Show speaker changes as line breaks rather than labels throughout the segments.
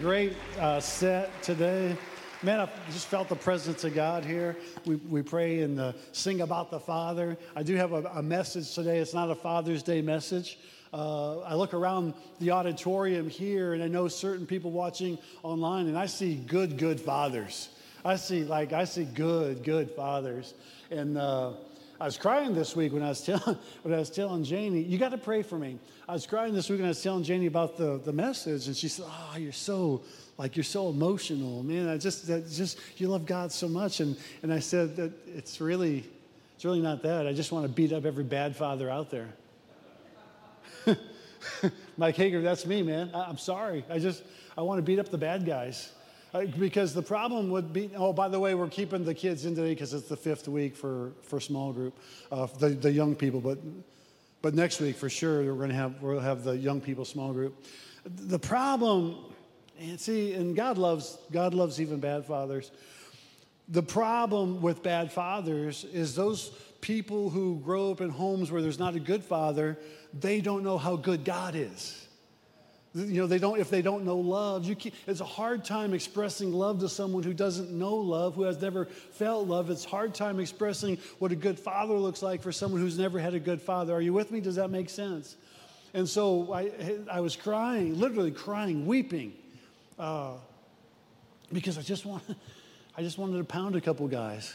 Great uh, set today. Man, I just felt the presence of God here. We, we pray and uh, sing about the Father. I do have a, a, message today. It's not a Father's Day message. Uh, I look around the auditorium here and I know certain people watching online, and I see good, good fathers. I see, like, I see good, good fathers. And, uh, I was crying this week when I was telling when I was telling Janie, you got to pray for me. I was crying this week when I was telling Janie about the, the message, and she said, Oh, you're so like you're so emotional. Man, I just that just you love God so much. And and I said that it's really it's really not that. I just want to beat up every bad father out there. Mike Hager, that's me, man. I, I'm sorry. I just I want to beat up the bad guys. Uh, because the problem would be, oh, by the way, we're keeping the kids in today because it's the fifth week for, for small group, uh, the, the young people. But, but next week, for sure, we're going to have, we'll have the young people small group. The problem, and see, and God loves, God loves even bad fathers. The problem with bad fathers is those people who grow up in homes where there's not a good father, they don't know how good God is. You know, they don't, if they don't know love, you can, it's a hard time expressing love to someone who doesn't know love, who has never felt love. It's hard time expressing what a good father looks like for someone who's never had a good father. Are you with me? Does that make sense? And so I, I was crying, literally crying, weeping, uh, because I just want, I just wanted to pound a couple guys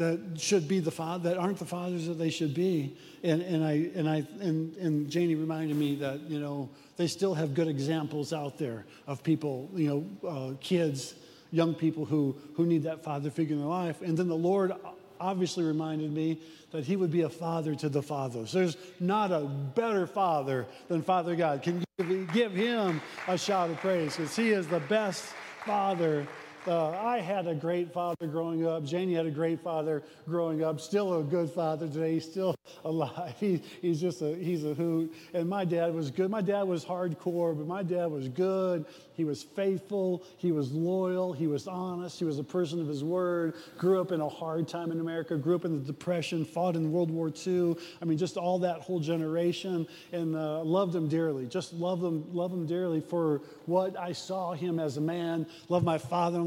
that should be the father that aren't the fathers that they should be. And, and i and i and, and janie reminded me that you know they still have good examples out there of people you know uh, kids young people who who need that father figure in their life. And then the lord obviously reminded me that he would be a father to the fathers. There's not a better father than father god. Can give, give him a shout of praise? Because he is the best father uh, I had a great father growing up. Janie had a great father growing up. Still a good father today. He's still alive. He, he's just a he's a hoot. And my dad was good. My dad was hardcore, but my dad was good. He was faithful. He was loyal. He was honest. He was a person of his word. Grew up in a hard time in America. Grew up in the Depression. Fought in World War II. I mean, just all that whole generation. And uh, loved him dearly. Just love him, love him dearly for what I saw him as a man. Love my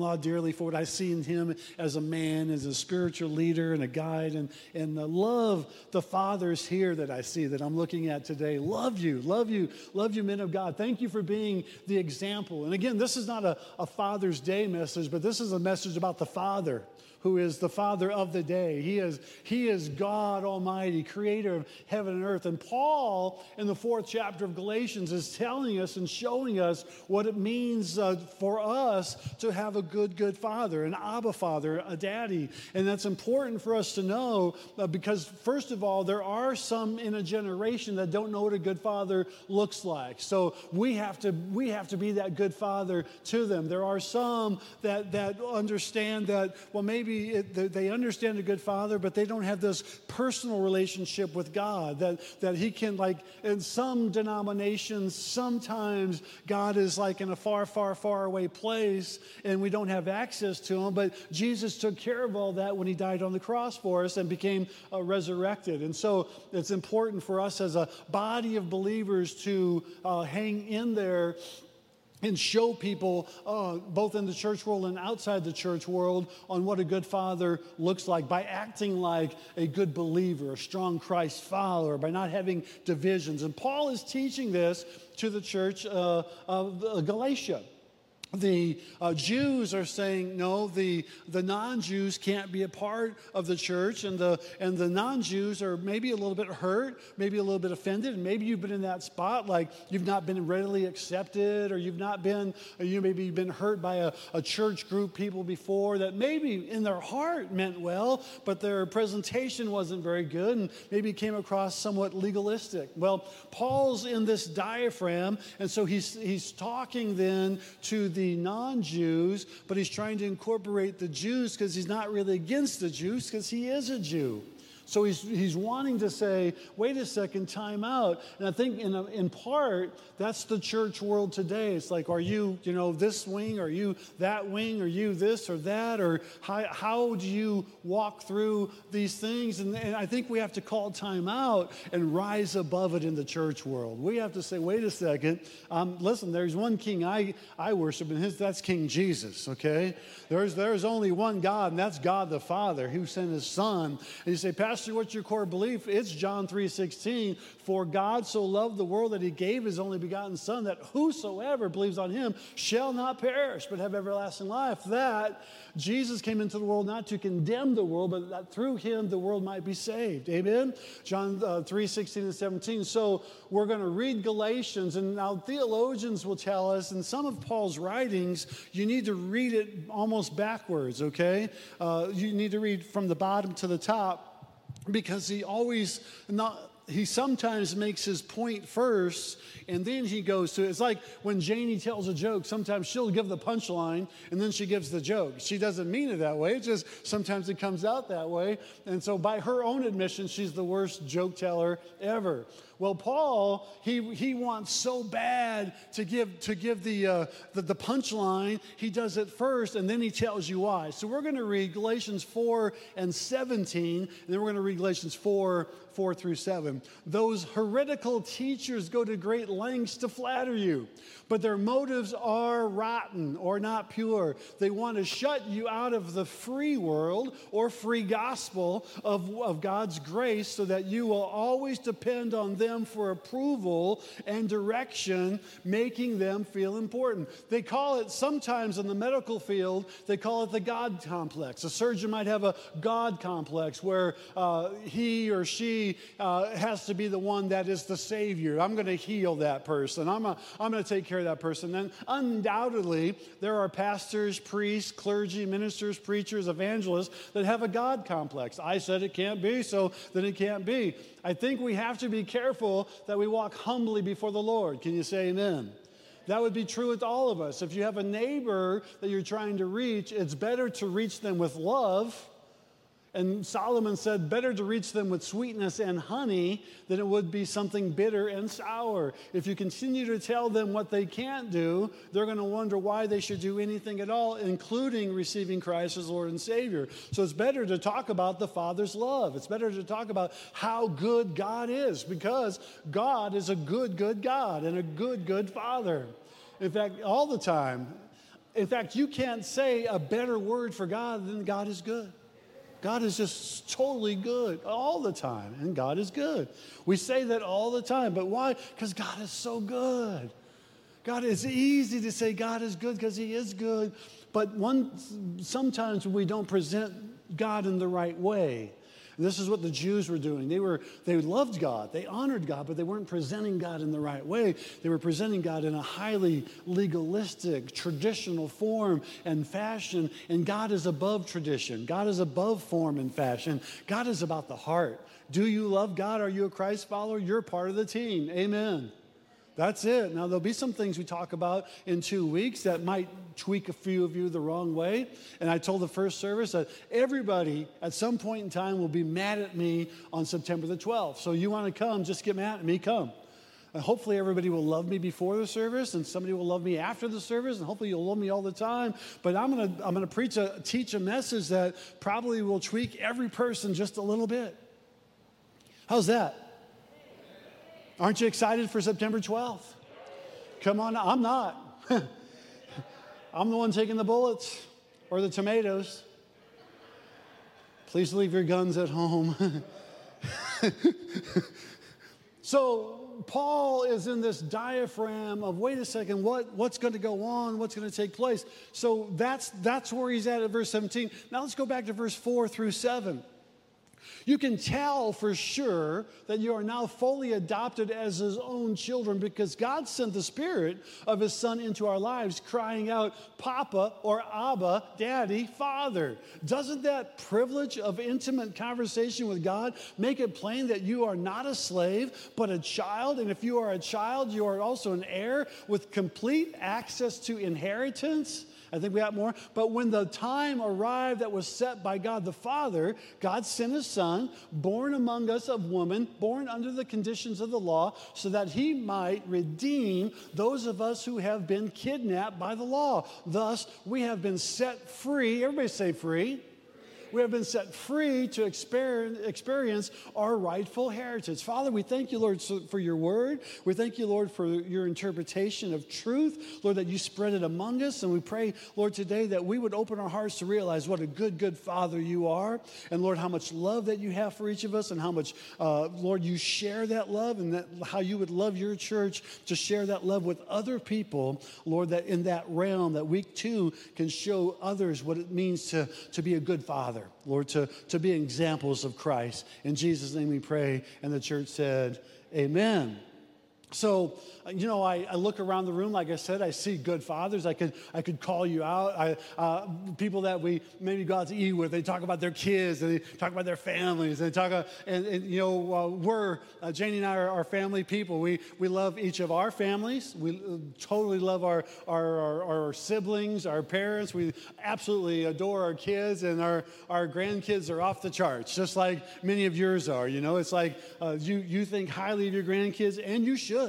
father-in-law dearly for what I see in him as a man, as a spiritual leader and a guide. And and uh, love the fathers here that I see that I'm looking at today. Love you, love you, love you, men of God. Thank you for being the example and again, this is not a, a Father's Day message, but this is a message about the Father who is the father of the day. He is, he is God Almighty, creator of heaven and earth. And Paul, in the fourth chapter of Galatians, is telling us and showing us what it means uh, for us to have a good, good father, an Abba father, a daddy. And that's important for us to know uh, because, first of all, there are some in a generation that don't know what a good father looks like. So we have to, we have to be that good father to them. There are some that, that understand that, well, maybe maybe they understand a good father, but they don't have this personal relationship with God. That, that He can, like, in some denominations, sometimes God is like in a far, far, far away place and we don't have access to Him. But Jesus took care of all that when He died on the cross for us and became uh, resurrected. And so it's important for us as a body of believers to uh, hang in there and show people, uh, both in the church world and outside the church world, on what a good father looks like by acting like a good believer, a strong Christ follower, by not having divisions. And Paul is teaching this to the church uh, of Galatia the uh, Jews are saying no, the, the non Jews can't be a part of the church, and the, and the non Jews are maybe a little bit hurt, maybe a little bit offended, and maybe you've been in that spot like you've not been readily accepted, or you've not been, you maybe you've been hurt by a, a church group people before that maybe in their heart meant well, but their presentation wasn't very good, and maybe came across somewhat legalistic. Well, Paul's in this diaphragm, and so he's, he's talking then to the the non Jews, but he's trying to incorporate the Jews because he's not really against the Jews because he is a Jew. So he's, he's wanting to say, wait a second, time out. And I think in, a, in part, that's the church world today. It's like, are you, you know, this wing? Are you that wing? Are you this or that? Or how, how do you walk through these things? And, and I think we have to call time out and rise above it in the church world. We have to say, wait a second, um, listen, there's one king I, I worship, and his, that's King Jesus, okay? There's, there's only one God, and that's God the Father who sent his Son. And you say, Pastor, what's your core belief? It's John 3:16, For God so loved the world that he gave his only begotten Son, that whosoever believes on him shall not perish, but have everlasting life. That Jesus came into the world not to condemn the world, but that through him the world might be saved. Amen? John uh, 3 16 and 17. So we're going to read Galatians, and now theologians will tell us in some of Paul's writings, you need to read it almost backwards, okay? Uh, you need to read from the bottom to the top because he always not he sometimes makes his point first and then he goes to it's like when Janie tells a joke, sometimes she'll give the punchline and then she gives the joke. She doesn't mean it that way, it just sometimes it comes out that way. And so, by her own admission, she's the worst joke teller ever. Well, Paul, he, he wants so bad to give, to give the, uh, the, the punchline. He does it first, and then he tells you why. So we're going to read Galatians 4 and 17, and then we're going to read Galatians 4, 4 through 7. Those heretical teachers go to great lengths to flatter you, but their motives are rotten or not pure. They want to shut you out of the free world or free gospel of, of God's grace so that you will always depend on them for approval and direction, making them feel important. They call it sometimes in the medical field, they call it the God complex. A surgeon might have a God complex where uh, he or she uh, has to be the one that is the Savior. I'm going to heal that person, I'm, a, I'm going to take care of that person. And undoubtedly, there are pastors, priests, clergy, ministers, preachers, evangelists that have a God complex. I said it can't be, so then it can't be. I think we have to be careful that we walk humbly before the Lord. Can you say amen? That would be true with all of us. If you have a neighbor that you're trying to reach, it's better to reach them with love and Solomon said, Better to reach them with sweetness and honey than it would be something bitter and sour. If you continue to tell them what they can't do, they're going to wonder why they should do anything at all, including receiving Christ as Lord and Savior. So it's better to talk about the Father's love. It's better to talk about how good God is because God is a good, good God and a good, good Father. In fact, all the time. In fact, you can't say a better word for God than God is good. God is just totally good all the time, and God is good. We say that all the time, but why? Because God is so good. God, it's easy to say God is good because He is good, but one, sometimes we don't present God in the right way. And this is what the Jews were doing. They, were, they loved God, they honored God, but they weren't presenting God in the right way. They were presenting God in a highly legalistic, traditional form and fashion. And God is above tradition, God is above form and fashion. God is about the heart. Do you love God? Are you a Christ follower? You're part of the team. Amen. That's it. Now, there'll be some things we talk about in two weeks that might tweak a few of you the wrong way. And I told the first service that everybody at some point in time will be mad at me on September the 12th. So you want to come, just get mad at me, come. And hopefully, everybody will love me before the service, and somebody will love me after the service, and hopefully, you'll love me all the time. But I'm gonna, I'm gonna preach a, teach a message that probably will tweak every person just a little bit. How's that? Aren't you excited for September 12th? Come on, I'm not. I'm the one taking the bullets or the tomatoes. Please leave your guns at home. so, Paul is in this diaphragm of wait a second, what, what's going to go on? What's going to take place? So, that's, that's where he's at at verse 17. Now, let's go back to verse 4 through 7. You can tell for sure that you are now fully adopted as his own children because God sent the Spirit of his Son into our lives, crying out, Papa or Abba, Daddy, Father. Doesn't that privilege of intimate conversation with God make it plain that you are not a slave, but a child? And if you are a child, you are also an heir with complete access to inheritance? I think we got more. But when the time arrived that was set by God the Father, God sent his Son, born among us of woman, born under the conditions of the law, so that he might redeem those of us who have been kidnapped by the law. Thus, we have been set free. Everybody say free we have been set free to experience our rightful heritage. Father, we thank you, Lord, for your word. We thank you, Lord, for your interpretation of truth. Lord, that you spread it among us. And we pray, Lord, today that we would open our hearts to realize what a good, good Father you are. And Lord, how much love that you have for each of us and how much, uh, Lord, you share that love and that how you would love your church to share that love with other people. Lord, that in that realm, that we too can show others what it means to, to be a good father Lord, to, to be examples of Christ. In Jesus' name we pray. And the church said, Amen. So, you know, I, I, look around the room, like I said, I see good fathers. I could, I could call you out. I, uh, people that we maybe go out to eat with, they talk about their kids, and they talk about their families, and they talk, uh, and, and, you know, uh, we're, uh, Janie and I are, are, family people. We, we love each of our families. We uh, totally love our, our, our, our, siblings, our parents. We absolutely adore our kids, and our, our grandkids are off the charts, just like many of yours are. You know, it's like uh, you, you think highly of your grandkids, and you should.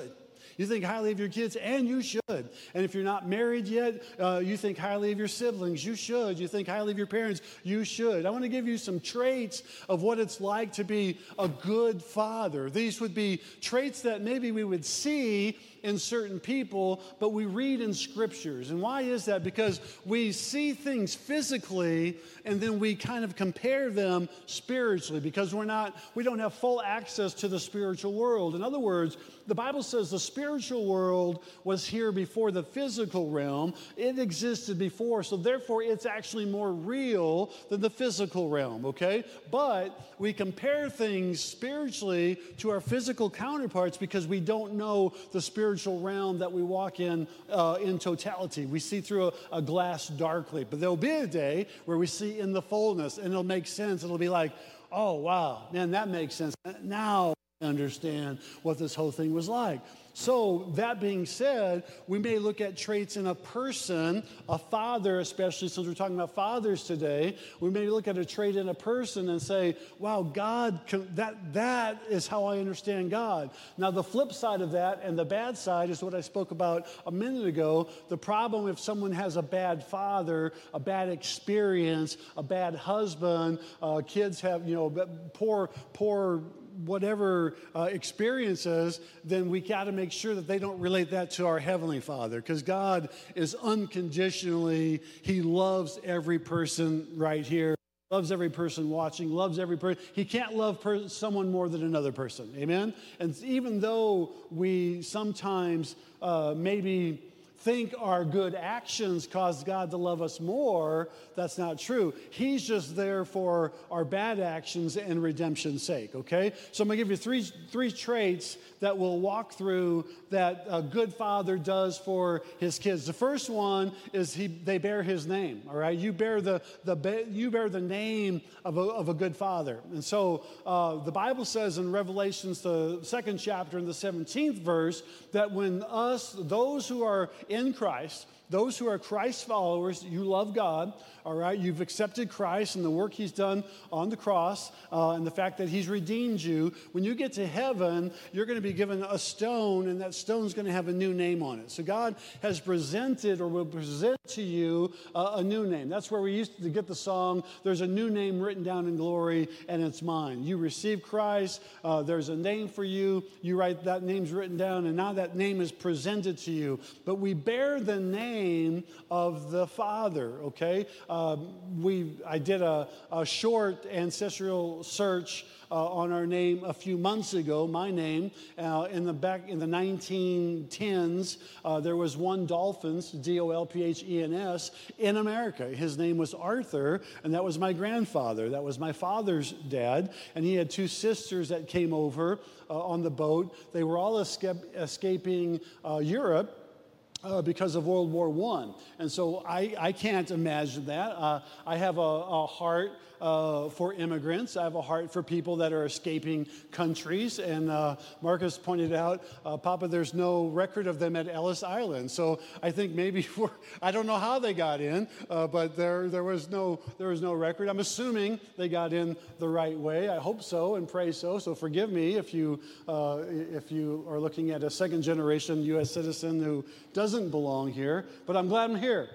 You think highly of your kids, and you should. And if you're not married yet, uh, you think highly of your siblings. You should. You think highly of your parents. You should. I want to give you some traits of what it's like to be a good father. These would be traits that maybe we would see in certain people, but we read in scriptures. And why is that? Because we see things physically and then we kind of compare them spiritually because we're not, we don't have full access to the spiritual world. In other words, the Bible says the spiritual world was here before the physical realm. It existed before, so therefore it's actually more real than the physical realm, okay? But we compare things spiritually to our physical counterparts because we don't know the spiritual realm that we walk in uh, in totality. We see through a, a glass darkly, but there'll be a day where we see in the fullness and it'll make sense. It'll be like, oh, wow, man, that makes sense. Now I understand what this whole thing was like. So, that being said, we may look at traits in a person, a father, especially since we're talking about fathers today. We may look at a trait in a person and say, wow, God, that, that is how I understand God. Now, the flip side of that and the bad side is what I spoke about a minute ago. The problem if someone has a bad father, a bad experience, a bad husband, uh, kids have, you know, poor, poor whatever uh, experiences, then we got to make sure that they don't relate that to our Heavenly Father because God is unconditionally, He loves every person right here. Loves every person watching, loves every person. He can't love per- someone more than another person. Amen? And even though we sometimes uh, maybe think our good actions cause God to love us more, that's not true. He's just there for our bad actions and redemption's sake, okay? So I'm gonna give you three, three traits that we'll walk through that a good father does for his kids. The first one is he, they bear his name, all right? You bear the, the, you bear the name of a, of a good father. And so uh, the Bible says in Revelations, the second chapter, in the 17th verse, that when us, those who are in Christ, those who are Christ followers, you love God, all right? You've accepted Christ and the work He's done on the cross uh, and the fact that He's redeemed you. When you get to heaven, you're going to be given a stone, and that stone's going to have a new name on it. So God has presented or will present to you uh, a new name. That's where we used to get the song, There's a new name written down in glory, and it's mine. You receive Christ, uh, there's a name for you. You write that name's written down, and now that name is presented to you. But we bear the name of the Father, okay? Um, we, I did a, a short ancestral search uh, on our name a few months ago, my name. Uh, in the back in the 1910s, uh, there was one Dolphens, D O L P H E N S, in America. His name was Arthur, and that was my grandfather. That was my father's dad, and he had two sisters that came over uh, on the boat. They were all escaping uh, Europe uh, because of World War I. And so I, I can't imagine that. Uh, I have a, a heart uh, for immigrants. I have a heart for people that are escaping countries. And uh, Marcus pointed out, uh, Papa, there's no record of them at Ellis Island. So I think maybe I don't know how they got in, uh, but there, there, was no, there was no record. I'm assuming they got in the right way. I hope so and pray so. So forgive me if you, uh, if you are looking at a second generation U.S. citizen who doesn't belong here. But I'm glad I'm here.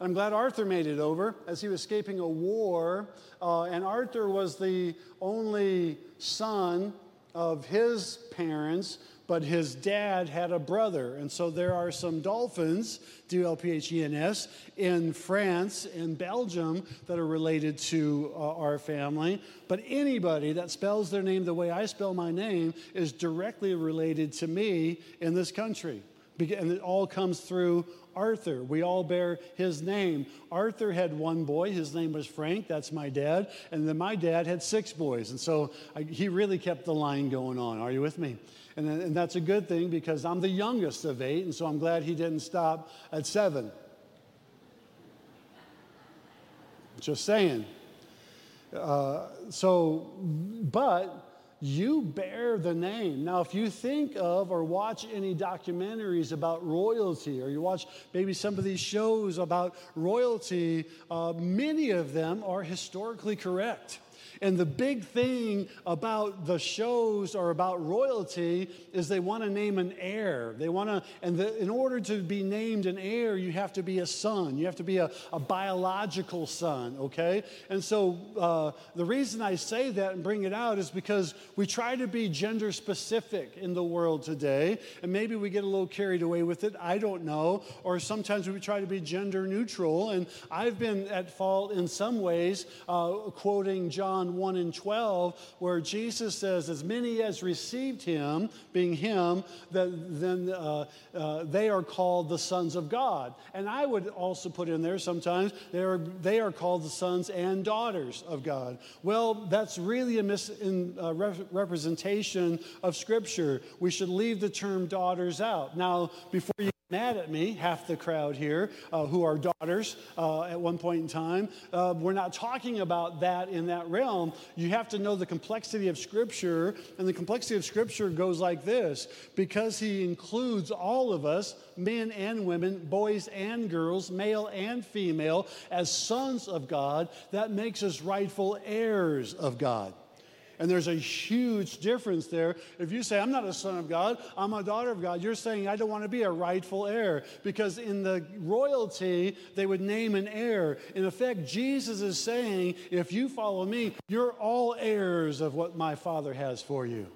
I'm glad Arthur made it over as he was escaping a war. Uh, and Arthur was the only son of his parents, but his dad had a brother. And so there are some Dolphens, D L P H E N S, in France and Belgium that are related to uh, our family. But anybody that spells their name the way I spell my name is directly related to me in this country. And it all comes through Arthur. We all bear his name. Arthur had one boy. His name was Frank. That's my dad. And then my dad had six boys. And so I, he really kept the line going on. Are you with me? And, and that's a good thing because I'm the youngest of eight. And so I'm glad he didn't stop at seven. Just saying. Uh, so, but you bear the name. Now, if you think of or watch any documentaries about royalty, or you watch maybe some of these shows about royalty, uh, many of them are historically correct. And the big thing about the shows or about royalty is they want to name an heir. They want to, and the, in order to be named an heir, you have to be a son. You have to be a, a biological son, okay? And so uh, the reason I say that and bring it out is because we try to be gender specific in the world today, and maybe we get a little carried away with it. I don't know. Or sometimes we try to be gender neutral, and I've been at fault in some ways, uh, quoting John John 1 and 12, where Jesus says, As many as received him, being him, that then uh, uh, they are called the sons of God. And I would also put in there sometimes, they are, they are called the sons and daughters of God. Well, that's really a misrepresentation uh, of Scripture. We should leave the term daughters out. Now, before you mad at me, half the crowd here, uh, who are daughters uh, at one point in time. Uh, we're not talking about that in that realm. You have to know the complexity of Scripture, and the complexity of Scripture goes like this because He includes all of us, men and women, boys and girls, male and female, as sons of God, that makes us rightful heirs of God. And there's a huge difference there. If you say, I'm not a son of God, I'm a daughter of God, you're saying, I don't want to be a rightful heir. Because in the royalty, they would name an heir. In effect, Jesus is saying, if you follow me, you're all heirs of what my Father has for you.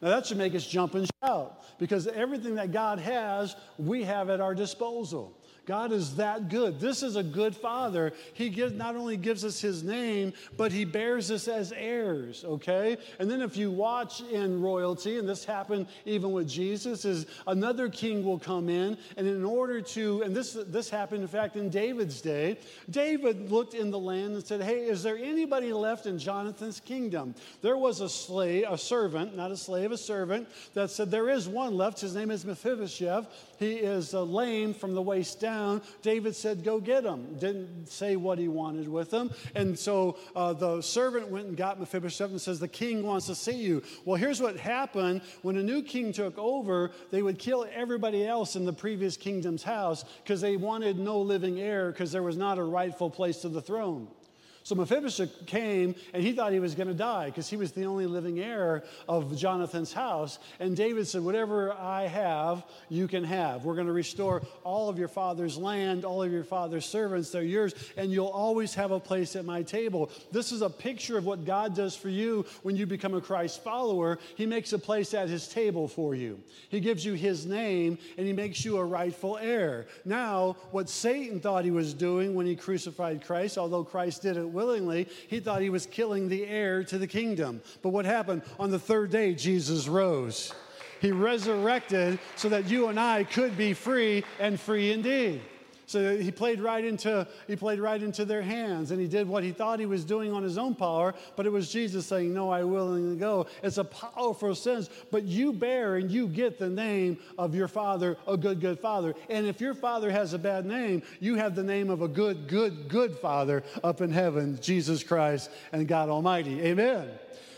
Now that should make us jump and shout because everything that God has, we have at our disposal. God is that good. This is a good father. He gives, not only gives us his name, but he bears us as heirs, okay? And then if you watch in royalty, and this happened even with Jesus, is another king will come in, and in order to, and this, this happened in fact in David's day, David looked in the land and said, Hey, is there anybody left in Jonathan's kingdom? There was a slave, a servant, not a slave, a servant, that said, There is one left. His name is Mephibosheth. He is uh, lame from the waist down. David said, Go get him. Didn't say what he wanted with him. And so uh, the servant went and got Mephibosheth and says, The king wants to see you. Well, here's what happened when a new king took over, they would kill everybody else in the previous kingdom's house because they wanted no living heir because there was not a rightful place to the throne. So Mephibosheth came and he thought he was going to die because he was the only living heir of Jonathan's house. And David said, Whatever I have, you can have. We're going to restore all of your father's land, all of your father's servants, they're yours, and you'll always have a place at my table. This is a picture of what God does for you when you become a Christ follower. He makes a place at his table for you, he gives you his name, and he makes you a rightful heir. Now, what Satan thought he was doing when he crucified Christ, although Christ did it willingly, he thought he was killing the heir to the kingdom. But what happened? On the third day, Jesus rose. He resurrected so that you and I could be free and free indeed. So he played right into he played right into their hands and he did what he thought he was doing on his own power, but it was Jesus saying, "No, I willingly go." It's a powerful sense, but you bear and you get the name of your father, a good good father. And if your father has a bad name, you have the name of a good good good father up in heaven, Jesus Christ and God Almighty. Amen.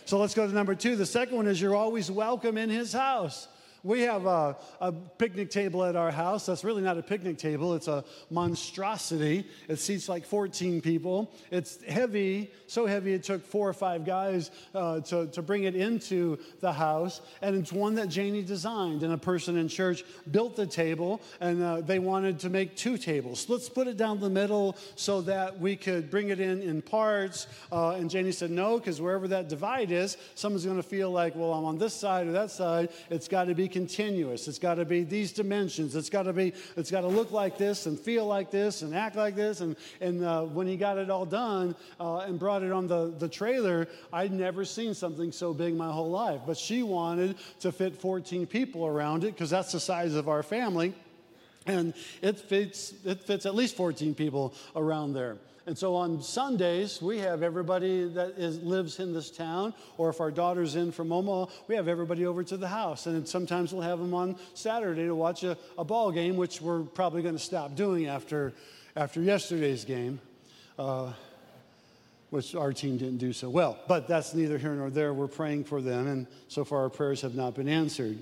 So let's go to number 2. The second one is you're always welcome in his house. We have a, a, picnic table at our house. That's really not a picnic table, it's a monstrosity. It seats like 14 people. It's heavy, so heavy it took four or five guys uh, to, to bring it into the house. And it's one that Janie designed. And a person in church built the table, and uh, they wanted to make two tables. Let's put it down the middle so that we could bring it in in parts. Uh, and Janie said, no, because wherever that divide is, someone's going to feel like, well, I'm on this side or that side. It's got to be continuous. It's got to be these dimensions. It's got to be, it's got to look like this and feel like this and act like this. And, and uh, when he got it all done uh, and brought it on the, the trailer, I'd never seen something so big my whole life. But she wanted to fit 14 people around it because that's the size of our family. And it fits, it fits at least 14 people around there. And so on Sundays, we have everybody that is, lives in this town, or if our daughter's in from Omaha, we have everybody over to the house. And sometimes we'll have them on Saturday to watch a, a ball game, which we're probably going to stop doing after, after yesterday's game, uh, which our team didn't do so well. But that's neither here nor there. We're praying for them, and so far our prayers have not been answered.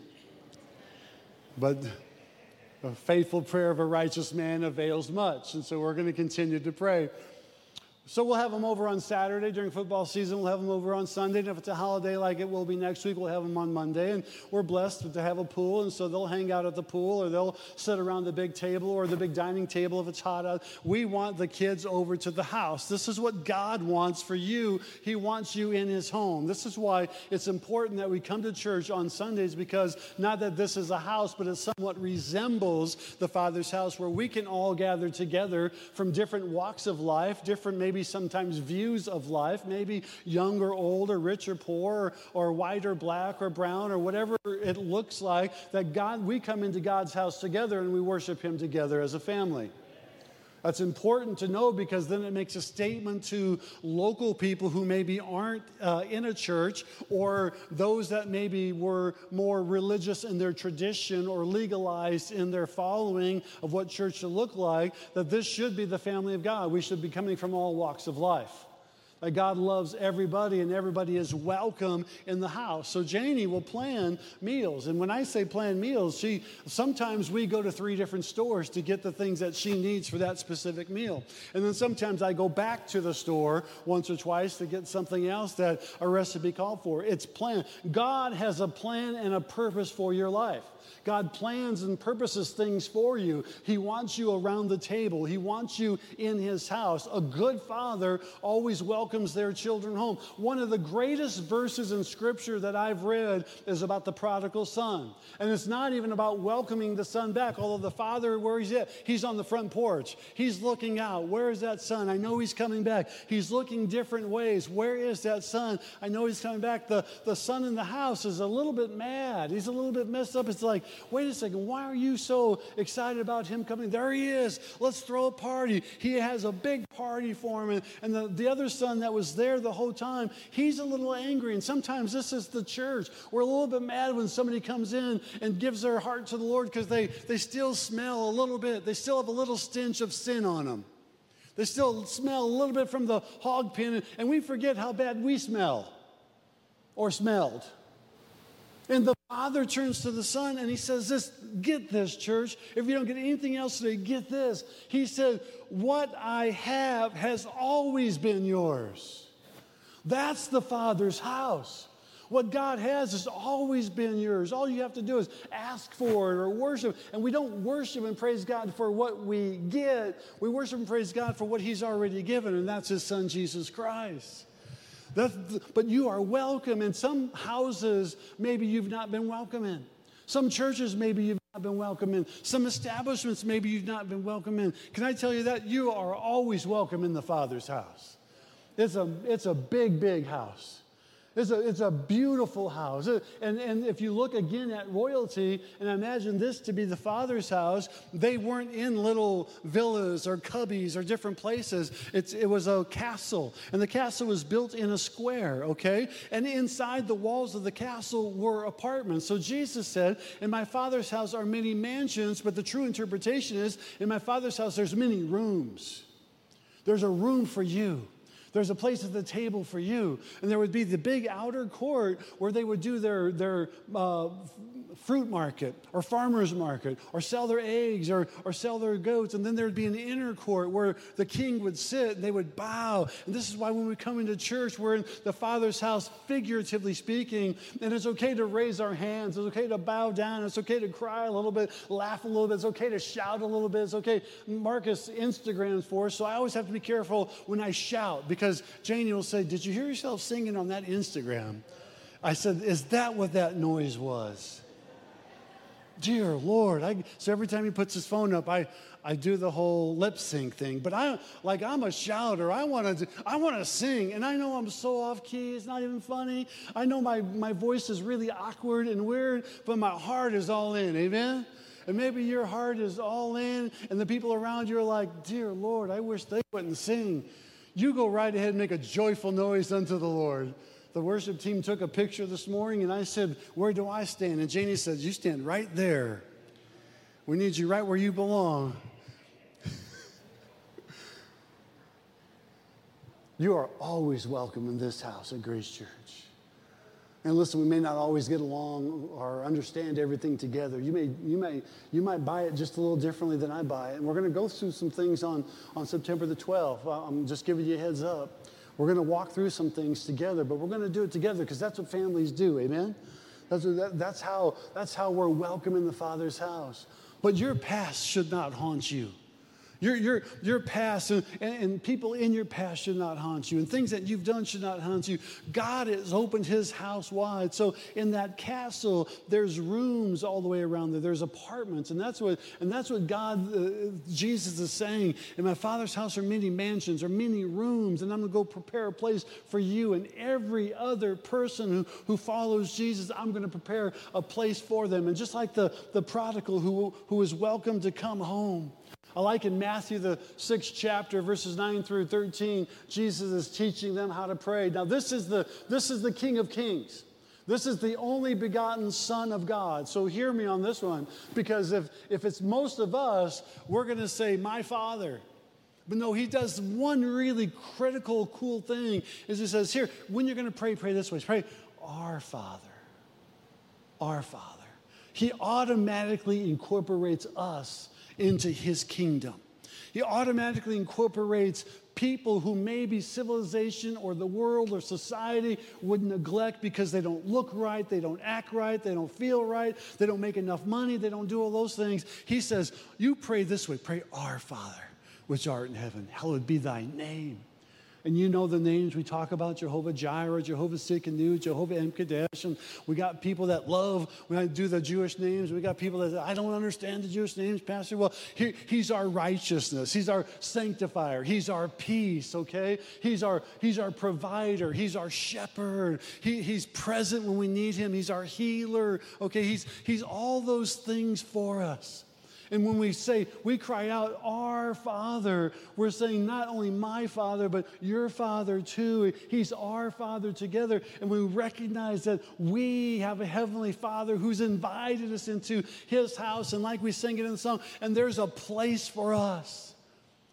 But a faithful prayer of a righteous man avails much. And so we're going to continue to pray. So we'll have them over on Saturday during football season. We'll have them over on Sunday. And if it's a holiday like it will be next week, we'll have them on Monday. And we're blessed to have a pool. And so they'll hang out at the pool or they'll sit around the big table or the big dining table if it's hot out. We want the kids over to the house. This is what God wants for you. He wants you in His home. This is why it's important that we come to church on Sundays because not that this is a house, but it somewhat resembles the Father's house where we can all gather together from different walks of life, different maybe maybe sometimes views of life, maybe young or old, or rich or poor, or, or white or black or brown, or whatever it looks like, that God, we come into God's house together and we worship Him together as a family. That's important to know because then it makes a statement to local people who maybe aren't uh, in a church or those that maybe were more religious in their tradition or legalized in their following of what church should look like, that this should be the family of God. We should be coming from all walks of life that God loves everybody and everybody is welcome in the house. So Janie will plan meals. And when I say plan meals, she sometimes we go to three different stores to get the things that she needs for that specific meal. And then sometimes I go back to the store once or twice to get something else that a recipe called for. It's plan. God has a plan and a purpose for your life. God plans and purposes things for you. He wants you around the table, He wants you in His house. A good father always welcomes their children home. One of the greatest verses in Scripture that I've read is about the prodigal son. And it's not even about welcoming the son back, although the father, where he's at, he's on the front porch. He's looking out. Where is that son? I know he's coming back. He's looking different ways. Where is that son? I know he's coming back. The, the son in the house is a little bit mad. He's a little bit messed up. It's like, wait a second, why are you so excited about him coming? There he is. Let's throw a party. He has a big party for him. And, and the, the other son that was there the whole time, he's a little angry. And sometimes this is the church. We're a little bit mad when somebody comes in and gives their heart to the Lord because they, they still smell a little bit, they still have a little stench of sin on them. They still smell a little bit from the hog pen, and we forget how bad we smell or smelled. And the father turns to the son and he says, This, get this, church. If you don't get anything else today, get this. He said, What I have has always been yours. That's the Father's house. What God has has always been yours. All you have to do is ask for it or worship. And we don't worship and praise God for what we get, we worship and praise God for what He's already given, and that's His Son, Jesus Christ. But you are welcome. In some houses, maybe you've not been welcome in. Some churches, maybe you've not been welcome in. Some establishments, maybe you've not been welcome in. Can I tell you that? You are always welcome in the Father's house. It's a, it's a big, big house. It's a, it's a beautiful house. And, and if you look again at royalty, and imagine this to be the father's house, they weren't in little villas or cubbies or different places. It's, it was a castle. And the castle was built in a square, okay? And inside the walls of the castle were apartments. So Jesus said, In my father's house are many mansions, but the true interpretation is, In my father's house there's many rooms. There's a room for you. There's a place at the table for you. And there would be the big outer court where they would do their, their uh, fruit market or farmer's market or sell their eggs or, or sell their goats. And then there'd be an inner court where the king would sit and they would bow. And this is why when we come into church, we're in the Father's house, figuratively speaking. And it's okay to raise our hands. It's okay to bow down. It's okay to cry a little bit, laugh a little bit. It's okay to shout a little bit. It's okay. Marcus Instagrams for us. So I always have to be careful when I shout because Janie will say, Did you hear yourself singing on that Instagram? I said, Is that what that noise was? Dear Lord. I, so every time he puts his phone up, I, I do the whole lip sync thing. But I like I'm a shouter. I want to I want to sing, and I know I'm so off key. It's not even funny. I know my my voice is really awkward and weird, but my heart is all in. Amen. And maybe your heart is all in, and the people around you are like, Dear Lord, I wish they wouldn't sing. You go right ahead and make a joyful noise unto the Lord. The worship team took a picture this morning, and I said, Where do I stand? And Janie says, You stand right there. We need you right where you belong. you are always welcome in this house at Grace Church. And listen, we may not always get along or understand everything together. You may, you may, you might buy it just a little differently than I buy it. And we're going to go through some things on, on September the 12th. I'm just giving you a heads up. We're going to walk through some things together, but we're going to do it together because that's what families do. Amen? That's, that, that's, how, that's how we're welcome in the Father's house. But your past should not haunt you. Your, your, your past and, and, people in your past should not haunt you, and things that you've done should not haunt you. God has opened his house wide. So in that castle, there's rooms all the way around there. There's apartments, and that's what, and that's what God, uh, Jesus is saying. In my Father's house are many mansions, or many rooms, and I'm going to go prepare a place for you and every other person who, who follows Jesus. I'm going to prepare a place for them. And just like the, the prodigal who, who was welcome to come home. Like in Matthew, the sixth chapter, verses 9 through 13, Jesus is teaching them how to pray. Now, this is the, this is the King of Kings. This is the only begotten Son of God. So hear me on this one, because if, if it's most of us, we're going to say, My Father. But no, he does one really critical, cool thing is he says, Here, when you're going to pray, pray this way. Pray, Our Father. Our Father. He automatically incorporates us into his kingdom. He automatically incorporates people who maybe civilization or the world or society would neglect because they don't look right, they don't act right, they don't feel right, they don't make enough money, they don't do all those things. He says, You pray this way pray, Our Father, which art in heaven, hallowed be thy name. And you know the names we talk about Jehovah Jireh, Jehovah Tsidkenu, Jehovah M'Kaddesh. And we got people that love when I do the Jewish names. We got people that I don't understand the Jewish names, Pastor. Well, he, he's our righteousness. He's our sanctifier. He's our peace, okay? He's our, he's our provider. He's our shepherd. He, he's present when we need him. He's our healer, okay? He's, he's all those things for us. And when we say, we cry out, Our Father, we're saying not only my Father, but your Father too. He's our Father together. And we recognize that we have a Heavenly Father who's invited us into His house. And like we sing it in the song, and there's a place for us.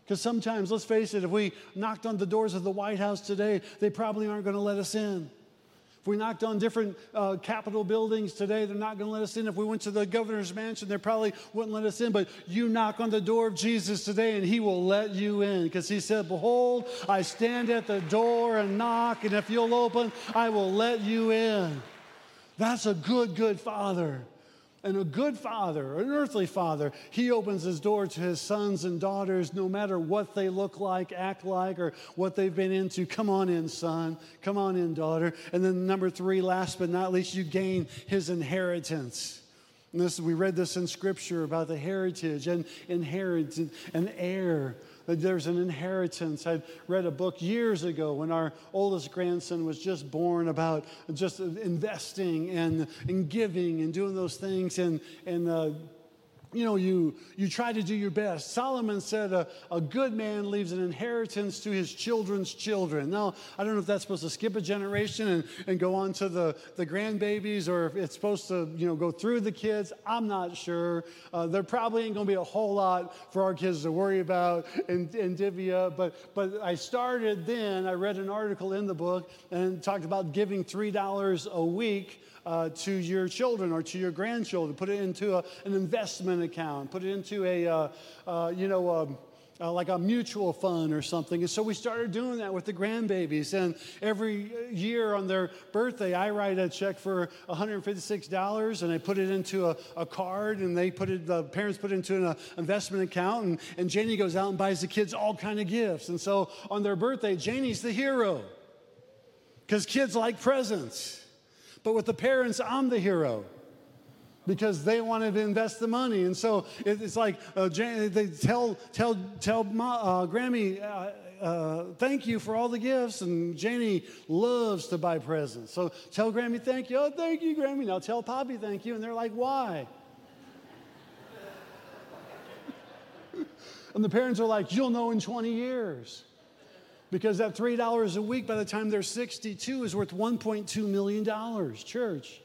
Because sometimes, let's face it, if we knocked on the doors of the White House today, they probably aren't going to let us in. We knocked on different uh, Capitol buildings today, they're not going to let us in. If we went to the governor's mansion, they probably wouldn't let us in. But you knock on the door of Jesus today, and he will let you in because he said, Behold, I stand at the door and knock, and if you'll open, I will let you in. That's a good, good father. And a good father, an earthly father, he opens his door to his sons and daughters no matter what they look like, act like, or what they've been into. Come on in, son. Come on in, daughter. And then, number three, last but not least, you gain his inheritance. And this, we read this in scripture about the heritage and inheritance and heir there's an inheritance. I read a book years ago when our oldest grandson was just born about just investing and, and giving and doing those things. And, and uh, you know, you, you try to do your best. Solomon said a, a good man leaves an inheritance to his children's children. Now, I don't know if that's supposed to skip a generation and, and go on to the, the grandbabies or if it's supposed to, you know, go through the kids. I'm not sure. Uh, there probably ain't going to be a whole lot for our kids to worry about and, and divvy up. But, but I started then, I read an article in the book and talked about giving $3 a week uh, to your children or to your grandchildren. Put it into a, an investment account. Put it into a, uh, uh, you know, um, uh, like a mutual fund or something. And so we started doing that with the grandbabies. And every year on their birthday, I write a check for $156 and I put it into a, a card and they put it, the parents put it into an uh, investment account. And, and Janie goes out and buys the kids all kind of gifts. And so on their birthday, Janie's the hero because kids like presents. But with the parents, I'm the hero because they wanted to invest the money. And so it's like uh, they tell, tell, tell uh, Grammy, uh, uh, thank you for all the gifts. And Janie loves to buy presents. So tell Grammy, thank you. Oh, thank you, Grammy. Now tell Poppy, thank you. And they're like, why? and the parents are like, you'll know in 20 years because that $3 a week by the time they're 62 is worth $1.2 million, church.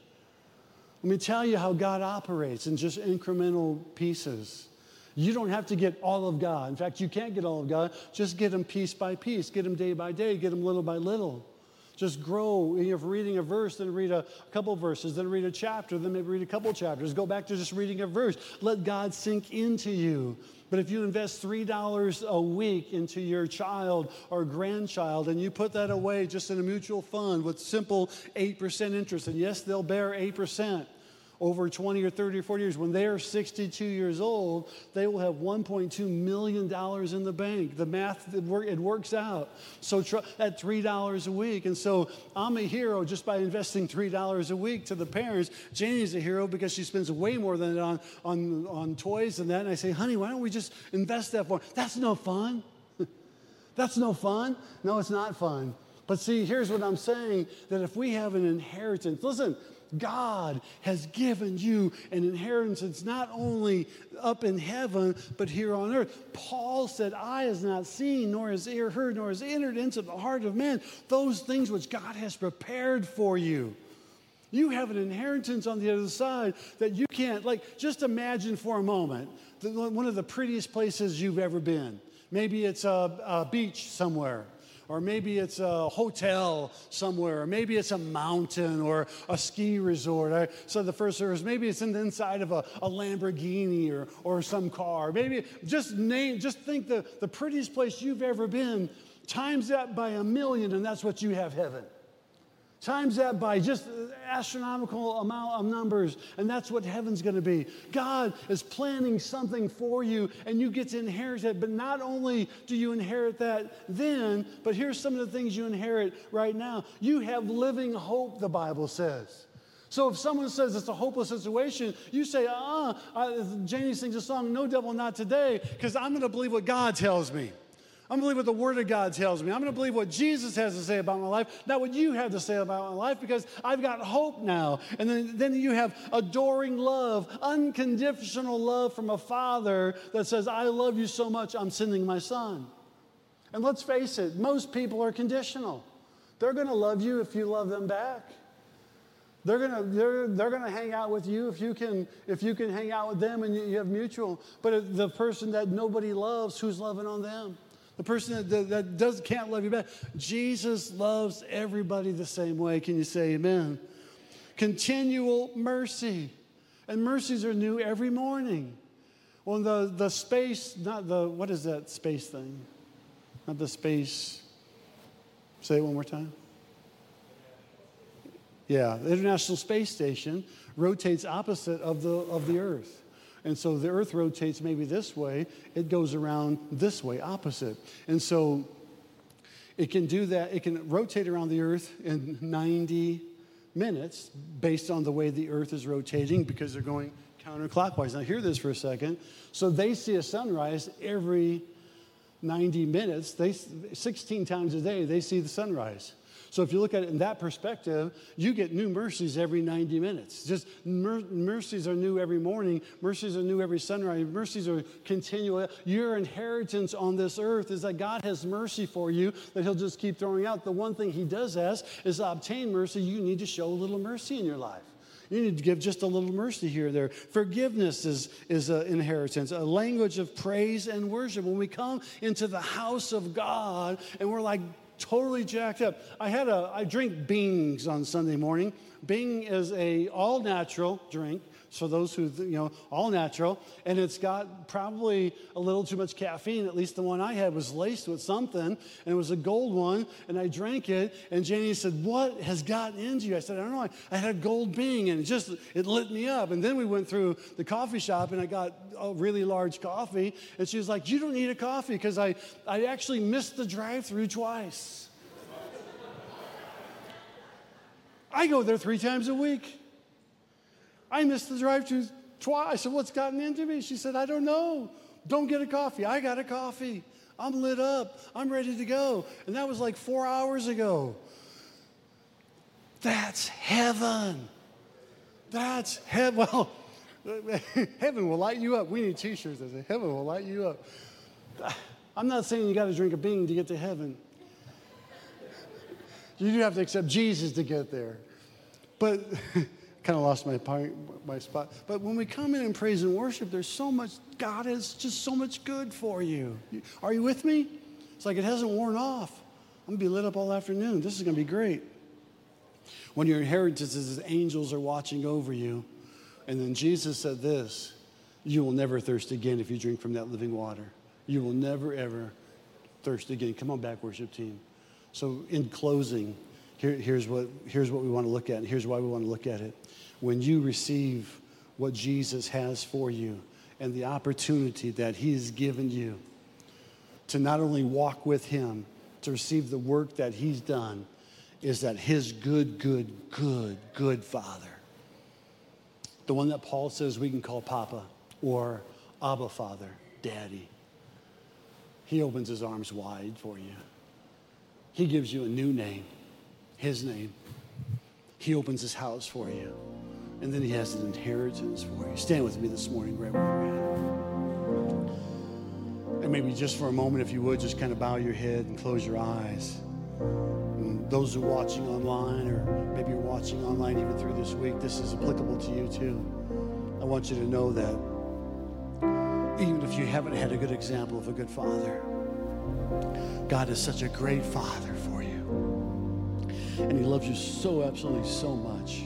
Let me tell you how God operates in just incremental pieces. You don't have to get all of God. In fact, you can't get all of God. Just get them piece by piece, get them day by day, get them little by little. Just grow. You're reading a verse, then read a couple verses, then read a chapter, then maybe read a couple chapters. Go back to just reading a verse. Let God sink into you. But if you invest $3 a week into your child or grandchild and you put that away just in a mutual fund with simple 8% interest, and yes, they'll bear 8% over 20 or 30 or 40 years, when they are 62 years old, they will have $1.2 million in the bank. The math, it, work, it works out. So tr- at $3 a week. And so I'm a hero just by investing $3 a week to the parents. Janie's a hero because she spends way more than on, on, on toys and that. And I say, honey, why don't we just invest that for? That's no fun. That's no fun. No, it's not fun. But see, here's what I'm saying that if we have an inheritance, listen, God has given you an inheritance not only up in heaven, but here on earth. Paul said, Eye has not seen, nor has ear heard, nor has entered into the heart of man those things which God has prepared for you. You have an inheritance on the other side that you can't, like, just imagine for a moment one of the prettiest places you've ever been. Maybe it's a, a beach somewhere or maybe it's a hotel somewhere, or maybe it's a mountain or a ski resort. I said the first service, maybe it's in the inside of a, a Lamborghini or, or some car. Maybe just name, just think the, the prettiest place you've ever been, times that by a million, and that's what you have heaven. Times that by just astronomical amount of numbers, and that's what heaven's going to be. God is planning something for you, and you get to inherit it. But not only do you inherit that then, but here's some of the things you inherit right now. You have living hope, the Bible says. So if someone says it's a hopeless situation, you say, uh uh, Janie sings a song, No Devil Not Today, because I'm going to believe what God tells me. I'm going to believe what the Word of God tells me. I'm going to believe what Jesus has to say about my life, not what you have to say about my life, because I've got hope now. And then, then you have adoring love, unconditional love from a father that says, I love you so much, I'm sending my son. And let's face it, most people are conditional. They're going to love you if you love them back. They're gonna, they're, they're gonna hang out with you if you can if you can hang out with them and you, you have mutual. But the person that nobody loves, who's loving on them? The person that, that, does, can't love you back. Jesus loves everybody the same way. Can you say amen? Continual mercy. And mercies are new every morning. Well, the, the space, not the, what is that space thing? Not the space. Say it one more time. Yeah, the International Space Station rotates opposite of the, of the Earth. And so the earth rotates maybe this way, it goes around this way, opposite. And so it can do that, it can rotate around the earth in 90 minutes based on the way the earth is rotating because they're going counterclockwise. Now, hear this for a second. So they see a sunrise every 90 minutes, they 16 times a day they see the sunrise. So if you look at it in that perspective, you get new mercies every 90 minutes. Just mer- mercies are new every morning. Mercies are new every sunrise. Mercies are continual. Your inheritance on this earth is that God has mercy for you that He'll just keep throwing out. The one thing He does ask is to obtain mercy. You need to show a little mercy in your life. You need to give just a little mercy here or there. Forgiveness is, is an inheritance, a language of praise and worship. When we come into the house of God and we're like totally jacked up. I had a I drink Bings on Sunday morning. Bing is a all natural drink for those who you know all natural, and it's got probably a little too much caffeine. At least the one I had was laced with something, and it was a gold one. And I drank it, and Janie said, "What has gotten into you?" I said, "I don't know. I, I had a gold Bing, and it just it lit me up." And then we went through the coffee shop, and I got a really large coffee, and she was like, "You don't need a coffee because I I actually missed the drive-through twice." I go there three times a week. I missed the drive through twice. I said, What's gotten into me? She said, I don't know. Don't get a coffee. I got a coffee. I'm lit up. I'm ready to go. And that was like four hours ago. That's heaven. That's heaven. Well, heaven will light you up. We need t shirts that say, Heaven will light you up. I'm not saying you got to drink a Bing to get to heaven. You do have to accept Jesus to get there. But kind of lost my, my spot. But when we come in and praise and worship, there's so much, God has just so much good for you. Are you with me? It's like it hasn't worn off. I'm going to be lit up all afternoon. This is going to be great. When your inheritance is angels are watching over you. And then Jesus said this You will never thirst again if you drink from that living water. You will never, ever thirst again. Come on back, worship team. So, in closing, here, here's, what, here's what we want to look at, here's why we want to look at it. When you receive what Jesus has for you and the opportunity that He has given you to not only walk with Him, to receive the work that He's done, is that His good, good, good, good Father, the one that Paul says we can call Papa or Abba Father, Daddy, He opens His arms wide for you. He gives you a new name, His name. He opens His house for you. And then He has an inheritance for you. Stand with me this morning, right where you're at. And maybe just for a moment, if you would, just kind of bow your head and close your eyes. And those who are watching online, or maybe you're watching online even through this week, this is applicable to you too. I want you to know that even if you haven't had a good example of a good father, God is such a great father for you. And he loves you so absolutely so much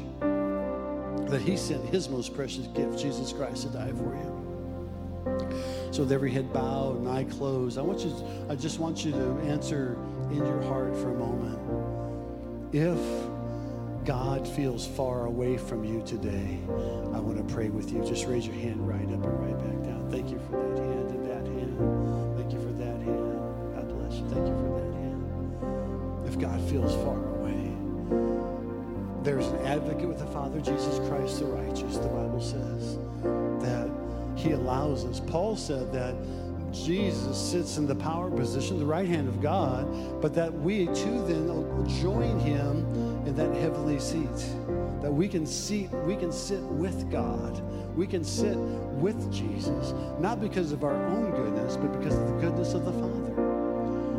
that he sent his most precious gift, Jesus Christ, to die for you. So with every head bowed and eye closed, I want you, I just want you to answer in your heart for a moment. If God feels far away from you today, I want to pray with you. Just raise your hand right up and right back down. Thank you for that Father, Jesus Christ the righteous, the Bible says, that he allows us. Paul said that Jesus sits in the power position, the right hand of God, but that we too then join him in that heavenly seat. That we can seat, we can sit with God. We can sit with Jesus, not because of our own goodness, but because of the goodness of the Father.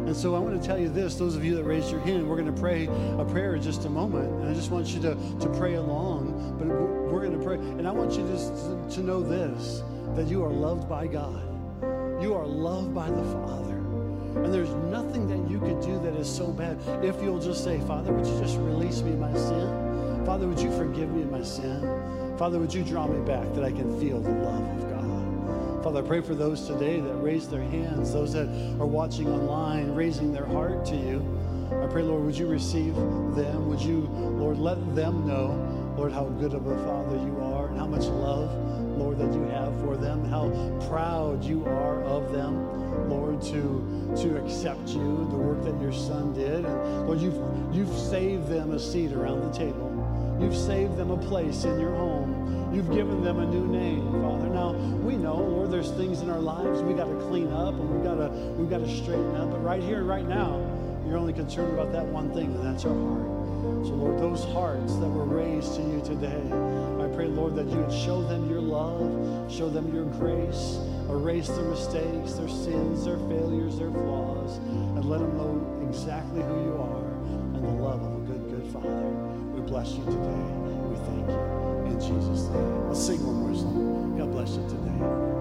And so I want to tell you this, those of you that raised your hand, we're going to pray a prayer in just a moment. And I just want you to, to pray along, but we're going to pray. And I want you just to, to know this, that you are loved by God. You are loved by the Father. And there's nothing that you could do that is so bad. If you'll just say, Father, would you just release me of my sin? Father, would you forgive me of my sin? Father, would you draw me back that I can feel the love of God? Father, I pray for those today that raise their hands, those that are watching online, raising their heart to you. I pray, Lord, would you receive them? Would you, Lord, let them know, Lord, how good of a Father you are and how much love Lord, that you have for them, how proud you are of them, Lord, to, to accept you, the work that your son did. And Lord, you've, you've saved them a seat around the table. You've saved them a place in your home.
You've given them a new name, Father. Now we know, Lord, there's things in our lives we got to clean up and we've got to we've got to straighten up. But right here, right now, you're only concerned about that one thing, and that's our heart. So, Lord, those hearts that were raised to you today, I pray, Lord, that you would show them your love, show them your grace, erase their mistakes, their sins, their failures, their flaws, and let them know exactly who you are and the love of a good, good Father. We bless you today. We thank you. In Jesus' name. Let's sing one more song. God bless you today.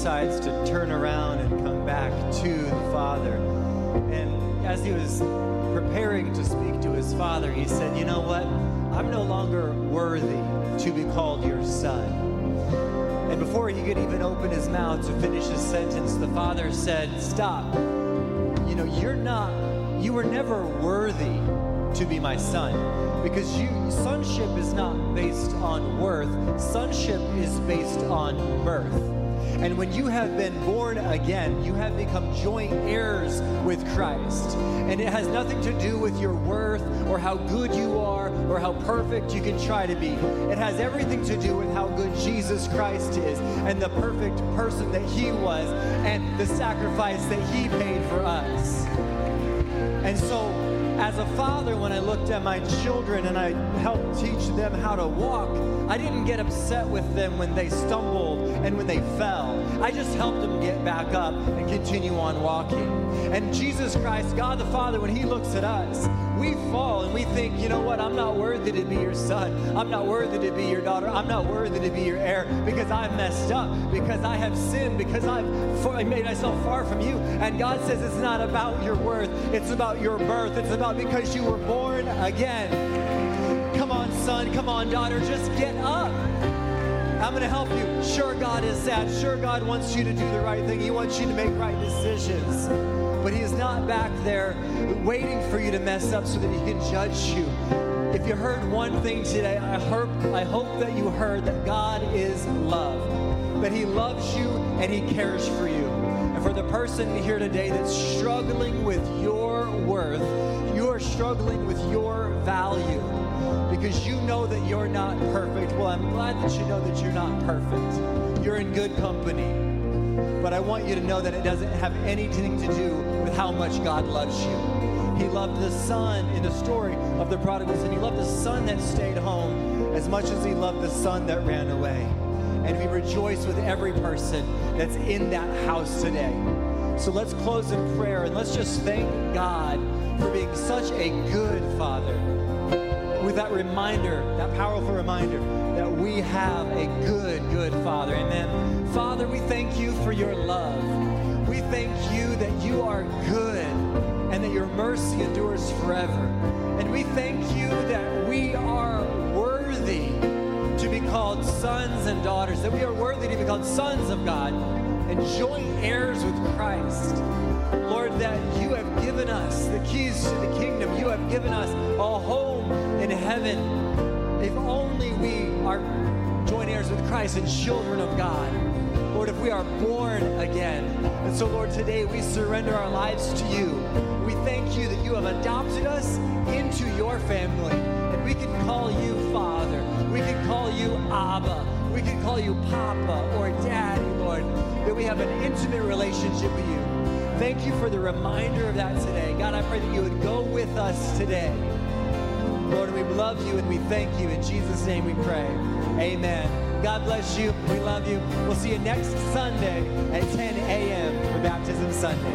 Decides to turn around and come back to the father. And as he was preparing to speak to his father, he said, You know what? I'm no longer worthy to be called your son. And before he could even open his mouth to finish his sentence, the father said, Stop. You know, you're not, you were never worthy to be my son because you sonship is not based on worth sonship is based on birth and when you have been born again, you have become joint heirs with Christ. And it has nothing to do with your worth or how good you are or how perfect you can try to be. It has everything to do with how good Jesus Christ is and the perfect person that he was and the sacrifice that he paid for us. And so, as a father, when I looked at my children and I helped teach them how to walk, I didn't get upset with them when they stumbled and when they fell. I just helped them get back up and continue on walking. And Jesus Christ, God the Father, when He looks at us, we fall and we think, you know what, I'm not worthy to be your son. I'm not worthy to be your daughter. I'm not worthy to be your heir because I've messed up, because I have sinned, because I've made myself far from you. And God says it's not about your worth, it's about your birth. It's about because you were born again. Come on, son. Come on, daughter. Just get up. I'm going to help you. Sure, God is sad. Sure, God wants you to do the right thing. He wants you to make right decisions. But He is not back there waiting for you to mess up so that He can judge you. If you heard one thing today, I hope, I hope that you heard that God is love, that He loves you and He cares for you. And for the person here today that's struggling with your worth, you are struggling with your value because you know that you're not perfect. Well, I'm glad that you know that you're not perfect. You're in good company. But I want you to know that it doesn't have anything to do with how much God loves you. He loved the son in the story of the prodigal son. He loved the son that stayed home as much as he loved the son that ran away. And we rejoice with every person that's in that house today. So let's close in prayer and let's just thank God for being such a good father. With that reminder, that powerful reminder that we have a good, good father. Amen. Father, we thank you for your love. We thank you that you are good and that your mercy endures forever. And we thank you that we are worthy to be called sons and daughters, that we are worthy to be called sons of God and joint heirs with Christ. Lord, that you have given us the keys to the kingdom. You have given us a in heaven. If only we are joint heirs with Christ and children of God. Lord, if we are born again. And so, Lord, today we surrender our lives to you. We thank you that you have adopted us into your family. And we can call you Father. We can call you Abba. We can call you Papa or Daddy, Lord. That we have an intimate relationship with you. Thank you for the reminder of that today. God, I pray that you would go with us today. Lord, we love you and we thank you. In Jesus' name we pray. Amen. God bless you. We love you. We'll see you next Sunday at 10 a.m. for Baptism Sunday.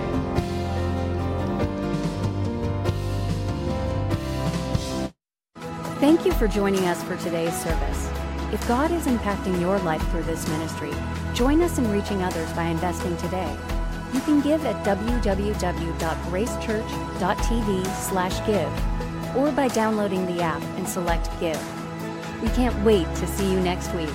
Thank you for joining us for today's service. If God is impacting your life through this ministry, join us in reaching others by investing today. You can give at www.gracechurch.tv/give or by downloading the app and select give. We can't wait to see you next week.